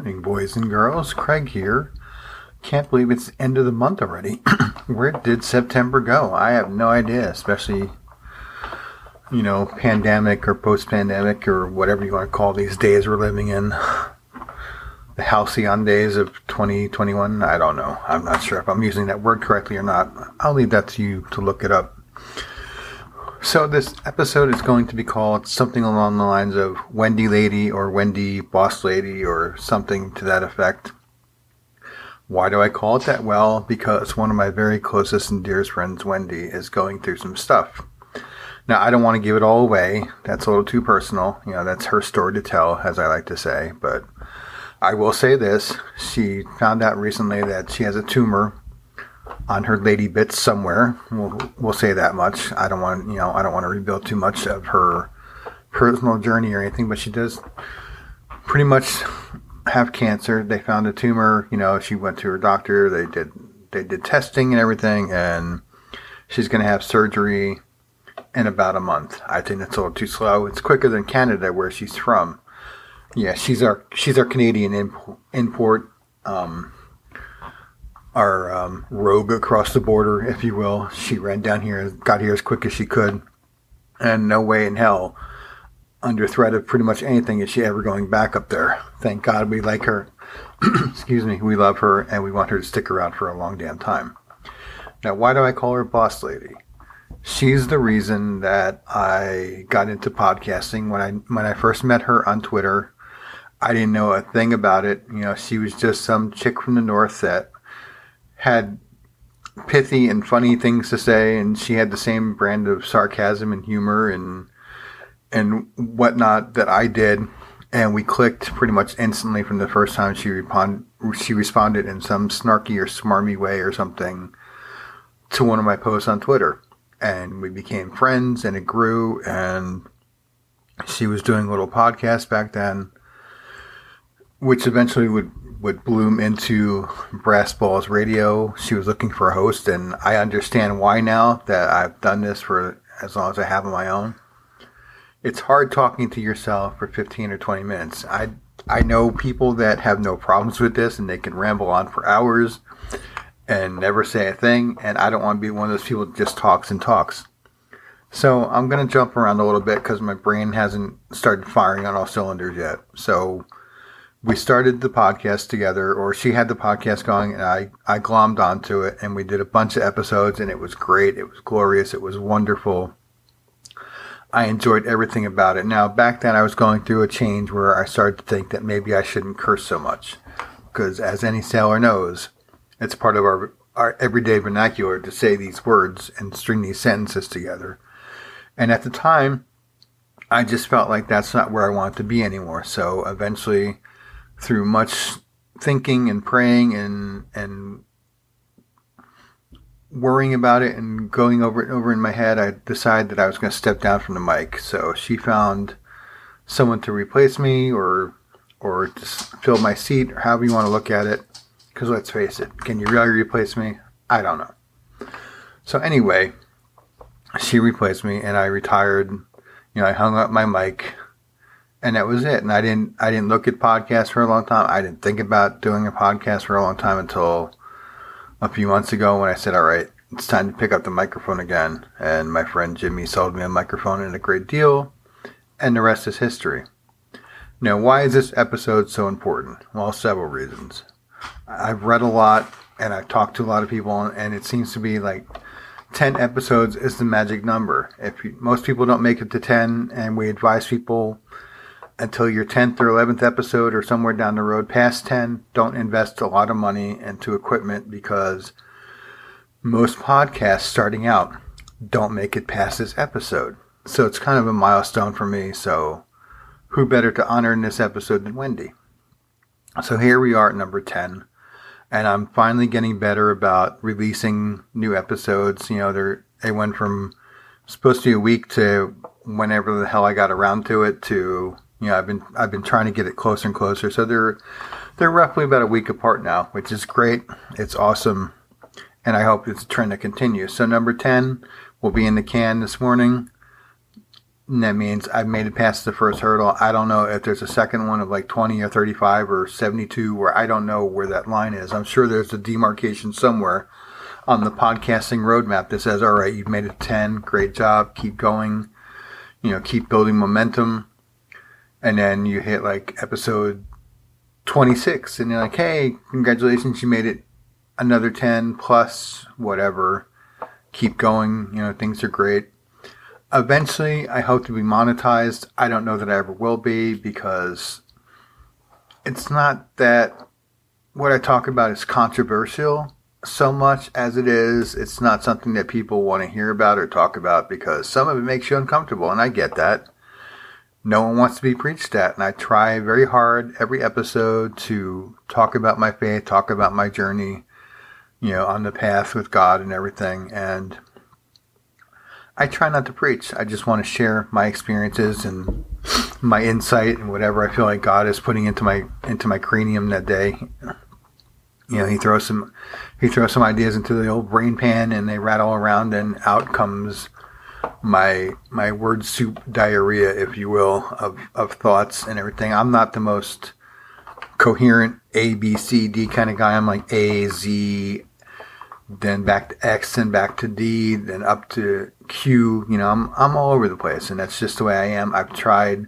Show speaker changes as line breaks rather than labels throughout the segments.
Morning, boys and girls. Craig here. Can't believe it's end of the month already. Where did September go? I have no idea, especially, you know, pandemic or post pandemic or whatever you want to call these days we're living in. The halcyon days of 2021. I don't know. I'm not sure if I'm using that word correctly or not. I'll leave that to you to look it up. So this episode is going to be called something along the lines of Wendy Lady or Wendy Boss Lady or something to that effect. Why do I call it that? Well, because one of my very closest and dearest friends, Wendy, is going through some stuff. Now, I don't want to give it all away. That's a little too personal. You know, that's her story to tell, as I like to say. But I will say this. She found out recently that she has a tumor on her lady bits somewhere. We'll, we'll say that much. I don't want you know I don't want to rebuild too much of her personal journey or anything, but she does pretty much have cancer. They found a tumor. You know, she went to her doctor. They did they did testing and everything, and she's going to have surgery in about a month. I think that's a little too slow. It's quicker than Canada, where she's from. Yeah, she's our she's our Canadian import. Um, our um, rogue across the border, if you will. She ran down here, got here as quick as she could, and no way in hell, under threat of pretty much anything, is she ever going back up there. Thank God we like her. Excuse me, we love her, and we want her to stick around for a long damn time. Now, why do I call her boss lady? She's the reason that I got into podcasting. When I when I first met her on Twitter, I didn't know a thing about it. You know, she was just some chick from the north that had pithy and funny things to say, and she had the same brand of sarcasm and humor and and whatnot that I did, and we clicked pretty much instantly from the first time she respond, she responded in some snarky or smarmy way or something to one of my posts on Twitter, and we became friends, and it grew, and she was doing little podcast back then, which eventually would would bloom into Brass Balls Radio. She was looking for a host, and I understand why now that I've done this for as long as I have on my own. It's hard talking to yourself for 15 or 20 minutes. I I know people that have no problems with this and they can ramble on for hours and never say a thing, and I don't want to be one of those people that just talks and talks. So I'm going to jump around a little bit because my brain hasn't started firing on all cylinders yet. So we started the podcast together, or she had the podcast going, and I, I glommed onto it, and we did a bunch of episodes, and it was great. It was glorious. It was wonderful. I enjoyed everything about it. Now, back then, I was going through a change where I started to think that maybe I shouldn't curse so much. Because, as any sailor knows, it's part of our, our everyday vernacular to say these words and string these sentences together. And at the time, I just felt like that's not where I wanted to be anymore. So eventually, through much thinking and praying and and worrying about it and going over it and over in my head, I decided that I was going to step down from the mic. So she found someone to replace me or or just fill my seat or however you want to look at it. Because let's face it, can you really replace me? I don't know. So anyway, she replaced me and I retired. You know, I hung up my mic and that was it. And I didn't I didn't look at podcasts for a long time. I didn't think about doing a podcast for a long time until a few months ago when I said, "All right, it's time to pick up the microphone again." And my friend Jimmy sold me a microphone and a great deal, and the rest is history. Now, why is this episode so important? Well, several reasons. I've read a lot and I've talked to a lot of people, and it seems to be like 10 episodes is the magic number. If you, most people don't make it to 10, and we advise people until your 10th or 11th episode or somewhere down the road past 10 don't invest a lot of money into equipment because most podcasts starting out don't make it past this episode. So it's kind of a milestone for me. So who better to honor in this episode than wendy? So here we are at number 10 and i'm finally getting better about releasing new episodes. You know they went from supposed to be a week to whenever the hell i got around to it to you know, I've been I've been trying to get it closer and closer. So they're they're roughly about a week apart now, which is great. It's awesome, and I hope it's a trend that continues. So number ten will be in the can this morning. And that means I've made it past the first hurdle. I don't know if there's a second one of like 20 or 35 or 72 where I don't know where that line is. I'm sure there's a demarcation somewhere on the podcasting roadmap that says, all right, you've made it 10. Great job. Keep going. You know, keep building momentum. And then you hit like episode 26 and you're like, hey, congratulations, you made it another 10 plus whatever. Keep going. You know, things are great. Eventually, I hope to be monetized. I don't know that I ever will be because it's not that what I talk about is controversial so much as it is, it's not something that people want to hear about or talk about because some of it makes you uncomfortable, and I get that. No one wants to be preached at, and I try very hard every episode to talk about my faith, talk about my journey, you know, on the path with God and everything. And I try not to preach. I just want to share my experiences and my insight and whatever I feel like God is putting into my into my cranium that day you know, he throws some he throws some ideas into the old brain pan and they rattle around and out comes my my word soup diarrhea, if you will, of, of thoughts and everything. I'm not the most coherent A B C D kind of guy. I'm like A Z then back to X and back to D, then up to Q. You know, I'm I'm all over the place and that's just the way I am. I've tried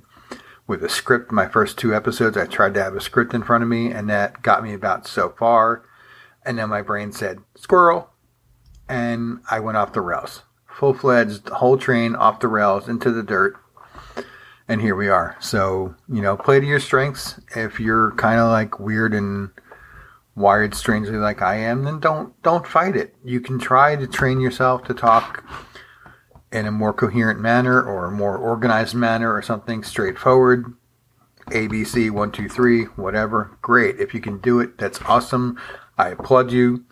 with a script. My first two episodes, I tried to have a script in front of me, and that got me about so far. And then my brain said, squirrel. And I went off the rails. Full fledged, whole train off the rails into the dirt. And here we are. So, you know, play to your strengths. If you're kind of like weird and wired strangely like I am, then don't don't fight it. You can try to train yourself to talk in a more coherent manner or a more organized manner or something straightforward. ABC, one, two, three, whatever. Great. If you can do it, that's awesome. I applaud you.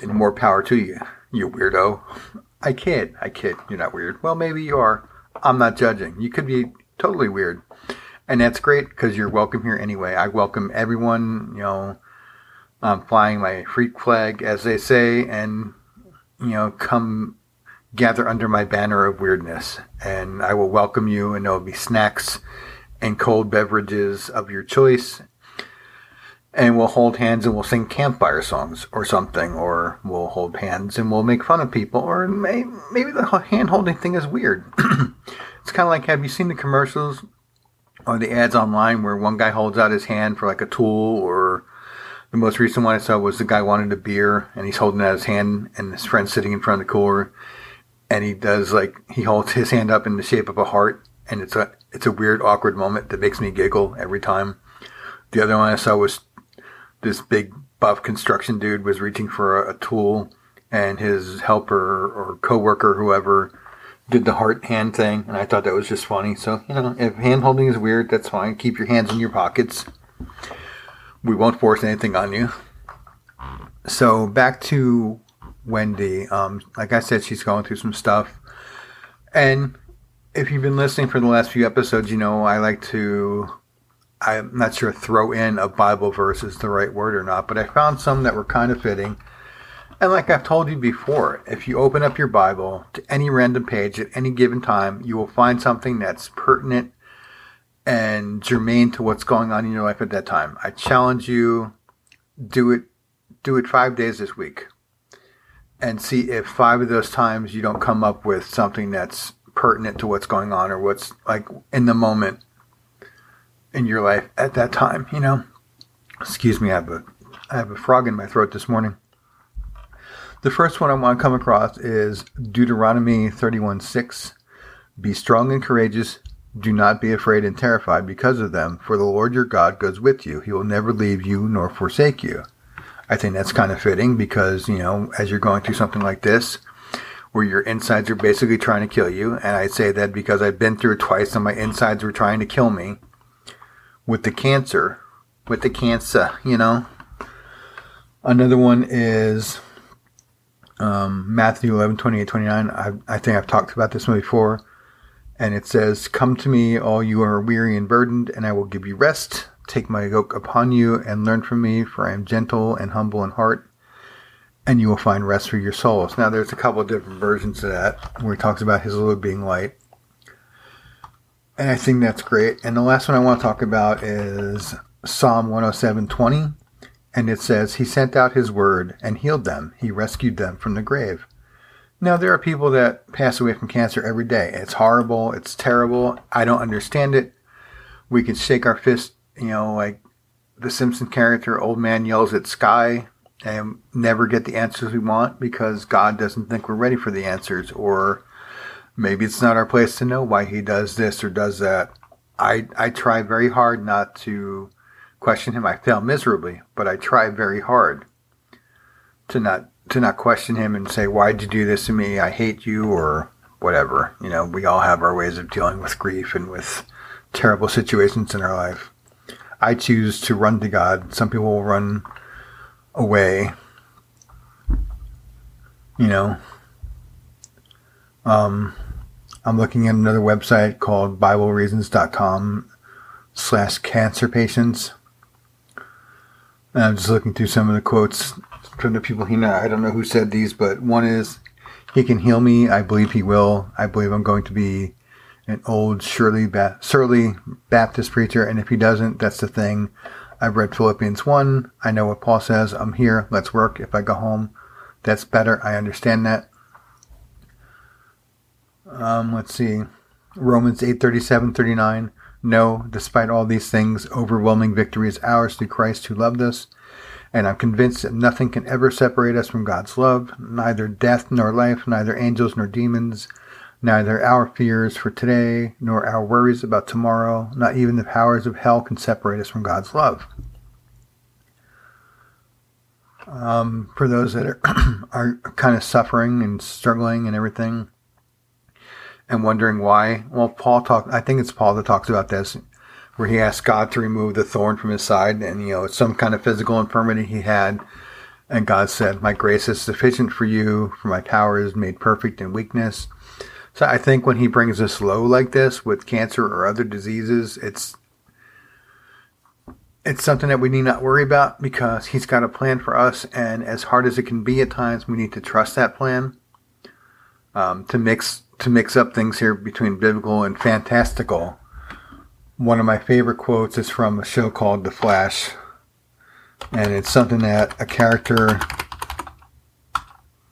And more power to you, you weirdo. I kid. I kid. You're not weird. Well, maybe you are. I'm not judging. You could be totally weird. And that's great because you're welcome here anyway. I welcome everyone, you know, I'm flying my freak flag, as they say, and, you know, come gather under my banner of weirdness, and I will welcome you, and there will be snacks and cold beverages of your choice. And we'll hold hands and we'll sing campfire songs or something, or we'll hold hands and we'll make fun of people, or may, maybe the hand holding thing is weird. it's kind of like have you seen the commercials or the ads online where one guy holds out his hand for like a tool, or the most recent one I saw was the guy wanted a beer and he's holding out his hand and his friend's sitting in front of the cooler and he does like he holds his hand up in the shape of a heart, and it's a it's a weird awkward moment that makes me giggle every time. The other one I saw was this big buff construction dude was reaching for a, a tool, and his helper or coworker, whoever, did the heart hand thing, and I thought that was just funny. So you know, if hand holding is weird, that's fine. Keep your hands in your pockets. We won't force anything on you. So back to Wendy. Um, like I said, she's going through some stuff. And if you've been listening for the last few episodes, you know I like to, I'm not sure throw in a Bible verse is the right word or not, but I found some that were kind of fitting. And like I've told you before, if you open up your Bible to any random page at any given time, you will find something that's pertinent and germane to what's going on in your life at that time. I challenge you, do it, do it five days this week and see if five of those times you don't come up with something that's pertinent to what's going on or what's like in the moment in your life at that time, you know. Excuse me, I have a I have a frog in my throat this morning. The first one I want to come across is Deuteronomy 31 6. Be strong and courageous. Do not be afraid and terrified because of them, for the Lord your God goes with you. He will never leave you nor forsake you. I think that's kind of fitting because, you know, as you're going through something like this, where your insides are basically trying to kill you, and I say that because I've been through it twice and my insides were trying to kill me with the cancer, with the cancer, you know. Another one is um, Matthew 11, 28, 29. I, I think I've talked about this one before. And it says, Come to me, all you are weary and burdened, and I will give you rest. Take my yoke upon you and learn from me, for I am gentle and humble in heart, and you will find rest for your souls. Now, there's a couple of different versions of that where he talks about his load being light. And I think that's great. And the last one I want to talk about is Psalm 107:20, and it says, "He sent out his word and healed them. He rescued them from the grave." Now there are people that pass away from cancer every day. It's horrible. It's terrible. I don't understand it. We can shake our fist, you know, like the Simpson character, old man yells at sky, and never get the answers we want because God doesn't think we're ready for the answers, or maybe it's not our place to know why He does this or does that. I I try very hard not to question Him. I fail miserably, but I try very hard to not to not question him and say, "Why'd you do this to me? I hate you," or whatever. You know, we all have our ways of dealing with grief and with terrible situations in our life. I choose to run to God. Some people will run away. You know, um, I'm looking at another website called BibleReasons.com slash cancer patients. And I'm just looking through some of the quotes from the people he know. I don't know who said these, but one is, "He can heal me. I believe he will. I believe I'm going to be an old surly ba- surly Baptist preacher, and if he doesn't, that's the thing. I've read Philippians one. I know what Paul says. I'm here. Let's work. If I go home, that's better. I understand that. Um, let's see, Romans eight thirty seven thirty nine. No, despite all these things, overwhelming victory is ours through Christ who loved us and I'm convinced that nothing can ever separate us from God's love, neither death nor life, neither angels nor demons, neither our fears for today nor our worries about tomorrow, not even the powers of hell can separate us from God's love. Um, for those that are, are kind of suffering and struggling and everything, and wondering why, well, Paul talked, I think it's Paul that talks about this where he asked God to remove the thorn from his side, and you know, it's some kind of physical infirmity he had. And God said, My grace is sufficient for you, for my power is made perfect in weakness. So I think when he brings us low like this with cancer or other diseases, it's it's something that we need not worry about because he's got a plan for us and as hard as it can be at times we need to trust that plan um, to mix to mix up things here between biblical and fantastical one of my favorite quotes is from a show called The Flash. And it's something that a character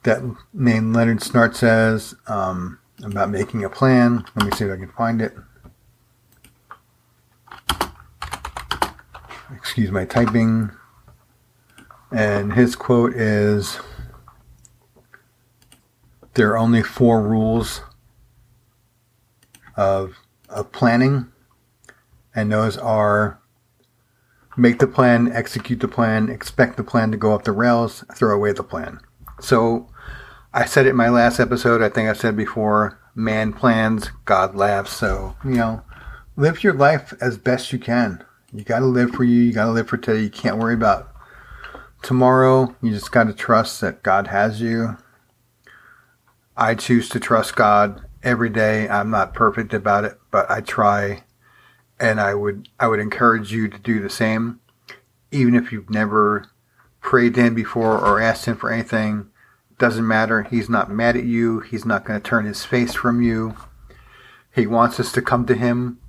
that named Leonard Snart says um, about making a plan. Let me see if I can find it. Excuse my typing. And his quote is There are only four rules of, of planning and those are make the plan, execute the plan, expect the plan to go off the rails, throw away the plan. So I said it in my last episode, I think I said before, man plans, God laughs. So, you know, live your life as best you can. You got to live for you, you got to live for today. You can't worry about tomorrow. You just got to trust that God has you. I choose to trust God every day. I'm not perfect about it, but I try and I would I would encourage you to do the same, even if you've never prayed to him before or asked him for anything. Doesn't matter. He's not mad at you. He's not going to turn his face from you. He wants us to come to him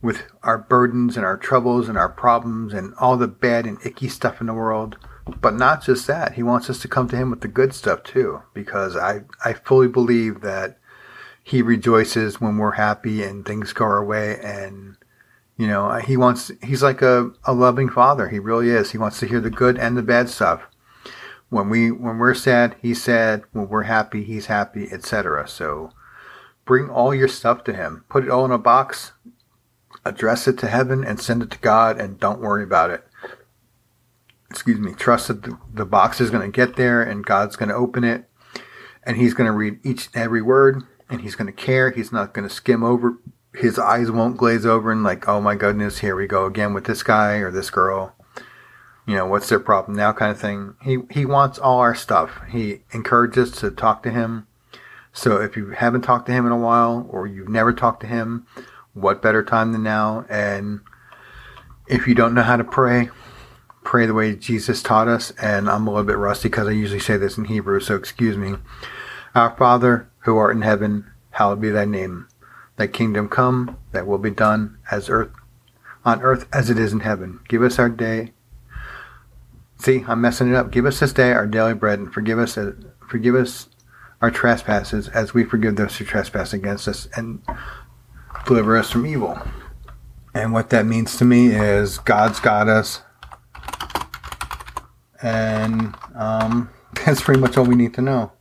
with our burdens and our troubles and our problems and all the bad and icky stuff in the world. But not just that. He wants us to come to him with the good stuff too, because I, I fully believe that he rejoices when we're happy and things go our way and you know, uh, he wants, he's like a, a loving father. He really is. He wants to hear the good and the bad stuff. When we, when we're sad, he's sad. When we're happy, he's happy, etc. So bring all your stuff to him. Put it all in a box, address it to heaven and send it to God and don't worry about it. Excuse me. Trust that the, the box is going to get there and God's going to open it and he's going to read each and every word and he's going to care. He's not going to skim over his eyes won't glaze over and like, oh my goodness, here we go again with this guy or this girl. You know, what's their problem now kind of thing. He he wants all our stuff. He encourages us to talk to him. So if you haven't talked to him in a while or you've never talked to him, what better time than now? And if you don't know how to pray, pray the way Jesus taught us. And I'm a little bit rusty because I usually say this in Hebrew, so excuse me. Our Father, who art in heaven, hallowed be thy name. Thy kingdom come, that will be done as earth on earth as it is in heaven. Give us our day. See, I'm messing it up. Give us this day our daily bread, and forgive us, uh, forgive us our trespasses, as we forgive those who trespass against us, and deliver us from evil. And what that means to me is God's got us, and um, that's pretty much all we need to know.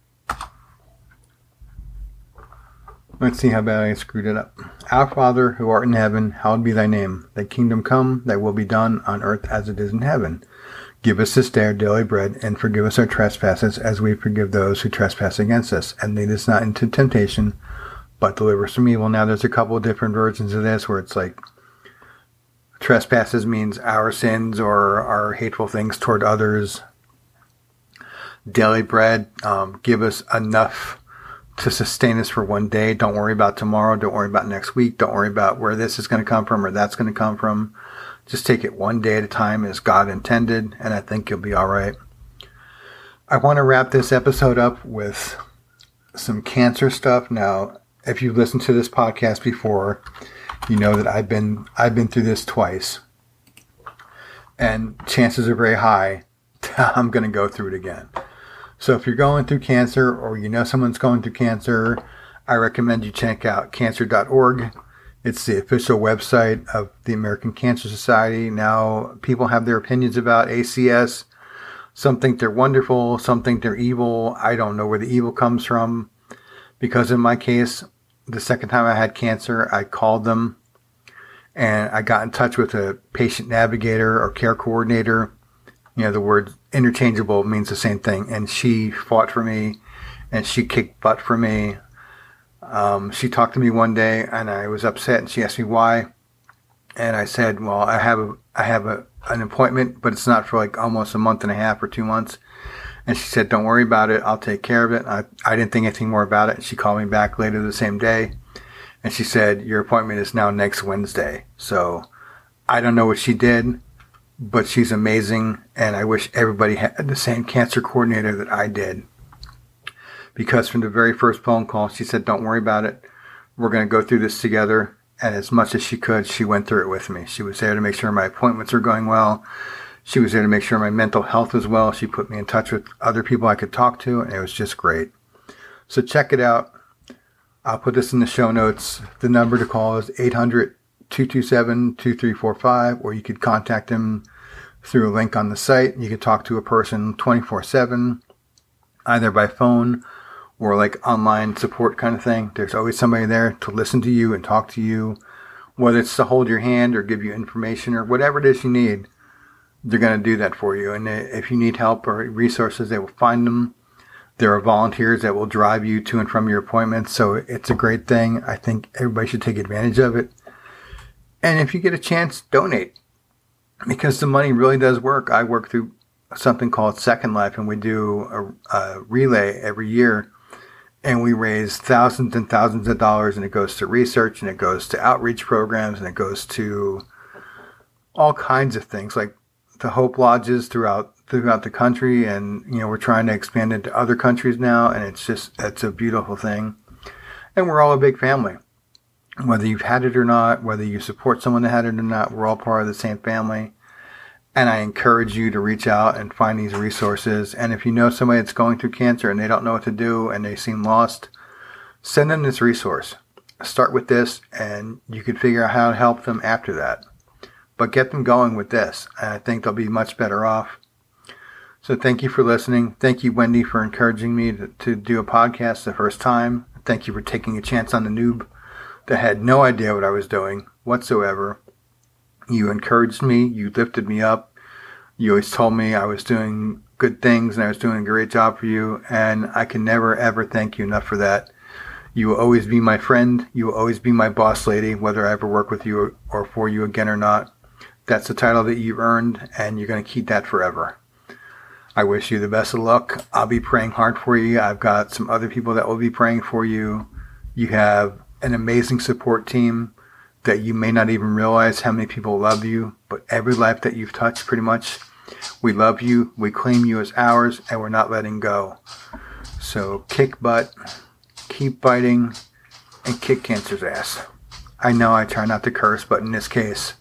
Let's see how bad I screwed it up. Our Father, who art in heaven, hallowed be thy name. Thy kingdom come, thy will be done on earth as it is in heaven. Give us this day our daily bread, and forgive us our trespasses as we forgive those who trespass against us. And lead us not into temptation, but deliver us from evil. Now, there's a couple of different versions of this where it's like trespasses means our sins or our hateful things toward others. Daily bread, um, give us enough to sustain us for one day. Don't worry about tomorrow. Don't worry about next week. Don't worry about where this is going to come from or that's going to come from. Just take it one day at a time as God intended, and I think you'll be all right. I want to wrap this episode up with some cancer stuff. Now, if you've listened to this podcast before, you know that I've been I've been through this twice. And chances are very high I'm going to go through it again. So if you're going through cancer or you know someone's going through cancer, I recommend you check out cancer.org. It's the official website of the American Cancer Society. Now, people have their opinions about ACS. Some think they're wonderful, some think they're evil. I don't know where the evil comes from. Because in my case, the second time I had cancer, I called them and I got in touch with a patient navigator or care coordinator you know, the word interchangeable means the same thing. And she fought for me and she kicked butt for me. Um, she talked to me one day and I was upset and she asked me why. And I said, well, I have a, I have a, an appointment, but it's not for like almost a month and a half or two months. And she said, don't worry about it. I'll take care of it. I, I didn't think anything more about it. She called me back later the same day and she said, your appointment is now next Wednesday. So I don't know what she did but she's amazing, and I wish everybody had the same cancer coordinator that I did. Because from the very first phone call, she said, Don't worry about it. We're going to go through this together. And as much as she could, she went through it with me. She was there to make sure my appointments were going well. She was there to make sure my mental health was well. She put me in touch with other people I could talk to, and it was just great. So check it out. I'll put this in the show notes. The number to call is 800 227 2345, or you could contact them through a link on the site. You could talk to a person 24 7, either by phone or like online support kind of thing. There's always somebody there to listen to you and talk to you, whether it's to hold your hand or give you information or whatever it is you need. They're going to do that for you. And if you need help or resources, they will find them. There are volunteers that will drive you to and from your appointments. So it's a great thing. I think everybody should take advantage of it. And if you get a chance, donate because the money really does work. I work through something called Second Life, and we do a, a, relay every year, and we raise thousands and thousands of dollars, and it goes to research, and it goes to outreach programs, and it goes to all kinds of things like the Hope Lodges throughout throughout the country, and you know we're trying to expand into other countries now, and it's just it's a beautiful thing, and we're all a big family whether you've had it or not, whether you support someone that had it or not, we're all part of the same family. And I encourage you to reach out and find these resources. And if you know somebody that's going through cancer and they don't know what to do and they seem lost, send them this resource. Start with this and you can figure out how to help them after that. But get them going with this. And I think they'll be much better off. So thank you for listening. Thank you, Wendy, for encouraging me to, to do a podcast the first time. Thank you for taking a chance on the noob that had no idea what I was doing whatsoever. You encouraged me, you lifted me up. You always told me I was doing good things and I was doing a great job for you, and I can never ever thank you enough for that. You will always be my friend. You will always be my boss lady, whether I ever work with you or for you again or not. That's the title that you've earned, and you're going to keep that forever. I wish you the best of luck. I'll be praying hard for you. I've got some other people that will be praying for you. You have an amazing support team that you may not even realize how many people love you, but every life that you've touched, pretty much, we love you, we claim you as ours, and we're not letting go. So kick butt, keep fighting, and kick cancer's ass. I know I try not to curse, but in this case,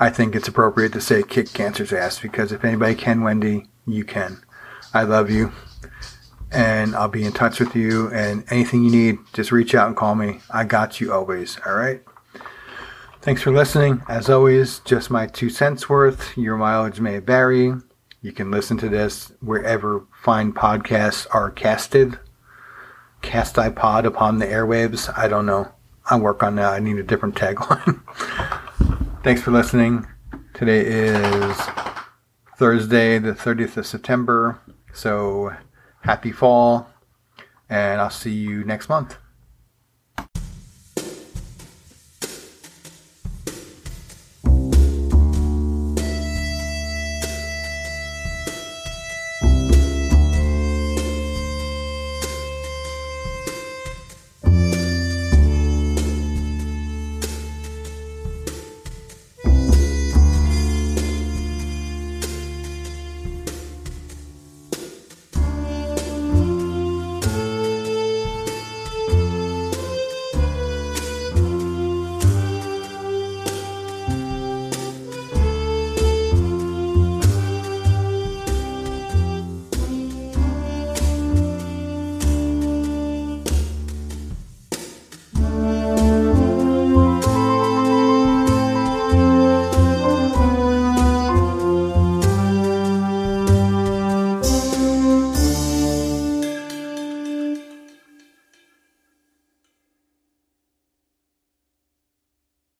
I think it's appropriate to say kick cancer's ass because if anybody can, Wendy, you can. I love you and I'll be in touch with you. And anything you need, just reach out and call me. I got you always. All right. Thanks for listening. As always, just my two cents worth. Your mileage may vary. You can listen to this wherever fine podcasts are casted. Cast iPod upon the airwaves. I don't know. I'll work on that. I need a different tagline. Thanks for listening. Today is Thursday, the 30th of September. So happy fall, and I'll see you next month.